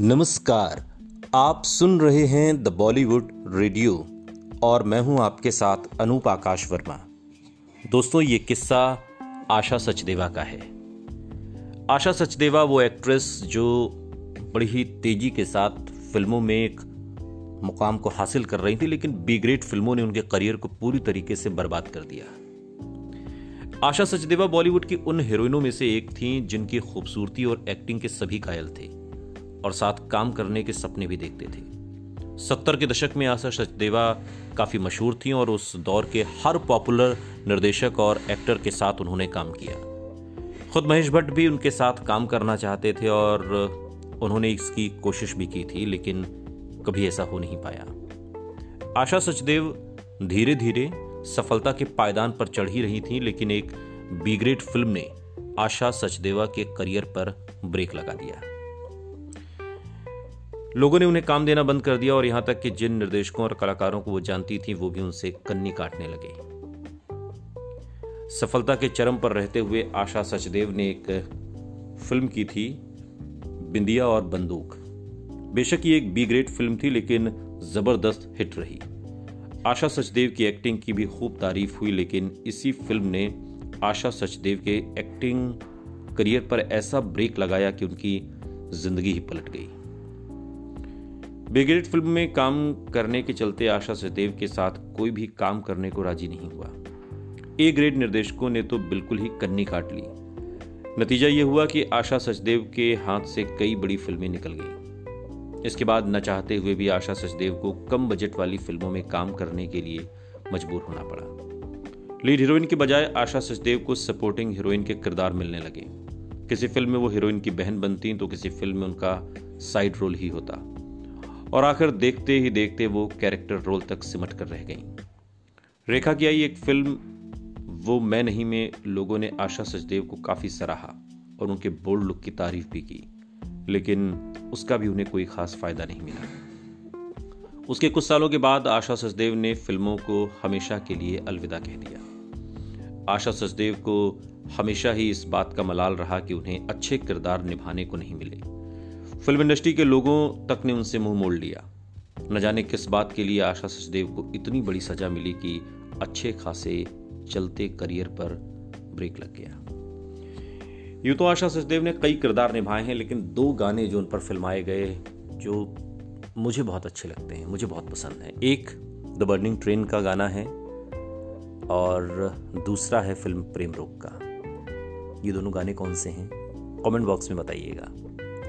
नमस्कार, आप सुन रहे हैं द बॉलीवुड रेडियो और मैं हूँ आपके साथ अनूप आकाश वर्मा। दोस्तों, ये किस्सा आशा सचदेवा का है। आशा सचदेवा वो एक्ट्रेस जो बड़ी ही तेज़ी के साथ फ़िल्मों में एक मुकाम को हासिल कर रही थी, लेकिन बी ग्रेट फ़िल्मों ने उनके करियर को पूरी तरीके से बर्बाद कर दिया। आशा सचदेवा बॉलीवुड की उन हीरोइनों में से एक थीं जिनकी खूबसूरती और एक्टिंग के सभी कायल थे। और साथ काम करने के सपने भी देखते थे। सत्तर के दशक में आशा सचदेवा काफ़ी मशहूर थी और उस दौर के हर पॉपुलर निर्देशक और एक्टर के साथ उन्होंने काम किया। खुद महेश भट्ट भी उनके साथ काम करना चाहते थे और उन्होंने इसकी कोशिश भी की थी, लेकिन कभी ऐसा हो नहीं पाया। आशा सचदेव धीरे धीरे सफलता के पायदान पर चढ़ ही रही थी, लेकिन एक बीग्रेड फ़िल्म ने आशा सचदेवा के करियर पर ब्रेक लगा दिया। लोगों ने उन्हें काम देना बंद कर दिया और यहाँ तक कि जिन निर्देशकों और कलाकारों को वो जानती थी, वो भी उनसे कन्नी काटने लगे। सफलता के चरम पर रहते हुए आशा सचदेव ने एक फ़िल्म की थी, बिंदिया और बंदूक। बेशक ये एक बी ग्रेड फ़िल्म थी, लेकिन ज़बरदस्त हिट रही। आशा सचदेव की एक्टिंग की भी खूब तारीफ़ हुई, लेकिन इसी फ़िल्म ने आशा सचदेव के एक्टिंग करियर पर ऐसा ब्रेक लगाया कि उनकी ज़िंदगी ही पलट गई। बेग्रेड फ़िल्म में काम करने के चलते आशा सचदेव के साथ कोई भी काम करने को राज़ी नहीं हुआ। ए ग्रेड निर्देशकों ने तो बिल्कुल ही कन्नी काट ली। नतीजा यह हुआ कि आशा सचदेव के हाथ से कई बड़ी फ़िल्में निकल गई। इसके बाद न चाहते हुए भी आशा सचदेव को कम बजट वाली फ़िल्मों में काम करने के लिए मजबूर होना पड़ा। लीड हीरोइन के बजाय आशा सचदेव को सपोर्टिंग हीरोइन के किरदार मिलने लगे। किसी फ़िल्म में वो हीरोइन की बहन बनती तो किसी फ़िल्म में उनका साइड रोल ही होता। और आखिर देखते ही देखते वो कैरेक्टर रोल तक सिमट कर रह गई। रेखा की आई एक फ़िल्म, वो मैं नहीं, में लोगों ने आशा सचदेव को काफ़ी सराहा और उनके बोल्ड लुक की तारीफ़ भी की, लेकिन उसका भी उन्हें कोई खास फ़ायदा नहीं मिला। उसके कुछ सालों के बाद आशा सचदेव ने फ़िल्मों को हमेशा के लिए अलविदा कह दिया। आशा सचदेव को हमेशा ही इस बात का मलाल रहा कि उन्हें अच्छे किरदार निभाने को नहीं मिले। फ़िल्म इंडस्ट्री के लोगों तक ने उनसे मुँह मोड़ लिया। न जाने किस बात के लिए आशा सचदेव को इतनी बड़ी सजा मिली कि अच्छे खासे चलते करियर पर ब्रेक लग गया। यूँ तो आशा सचदेव ने कई किरदार निभाए हैं, लेकिन दो गाने जो उन पर फिल्माए गए, जो मुझे बहुत अच्छे लगते हैं, मुझे बहुत पसंद है। एक द बर्निंग ट्रेन का गाना है, और दूसरा है फ़िल्म प्रेम रोग का। ये दोनों गाने कौन से हैं? कमेंट बॉक्स में बताइएगा।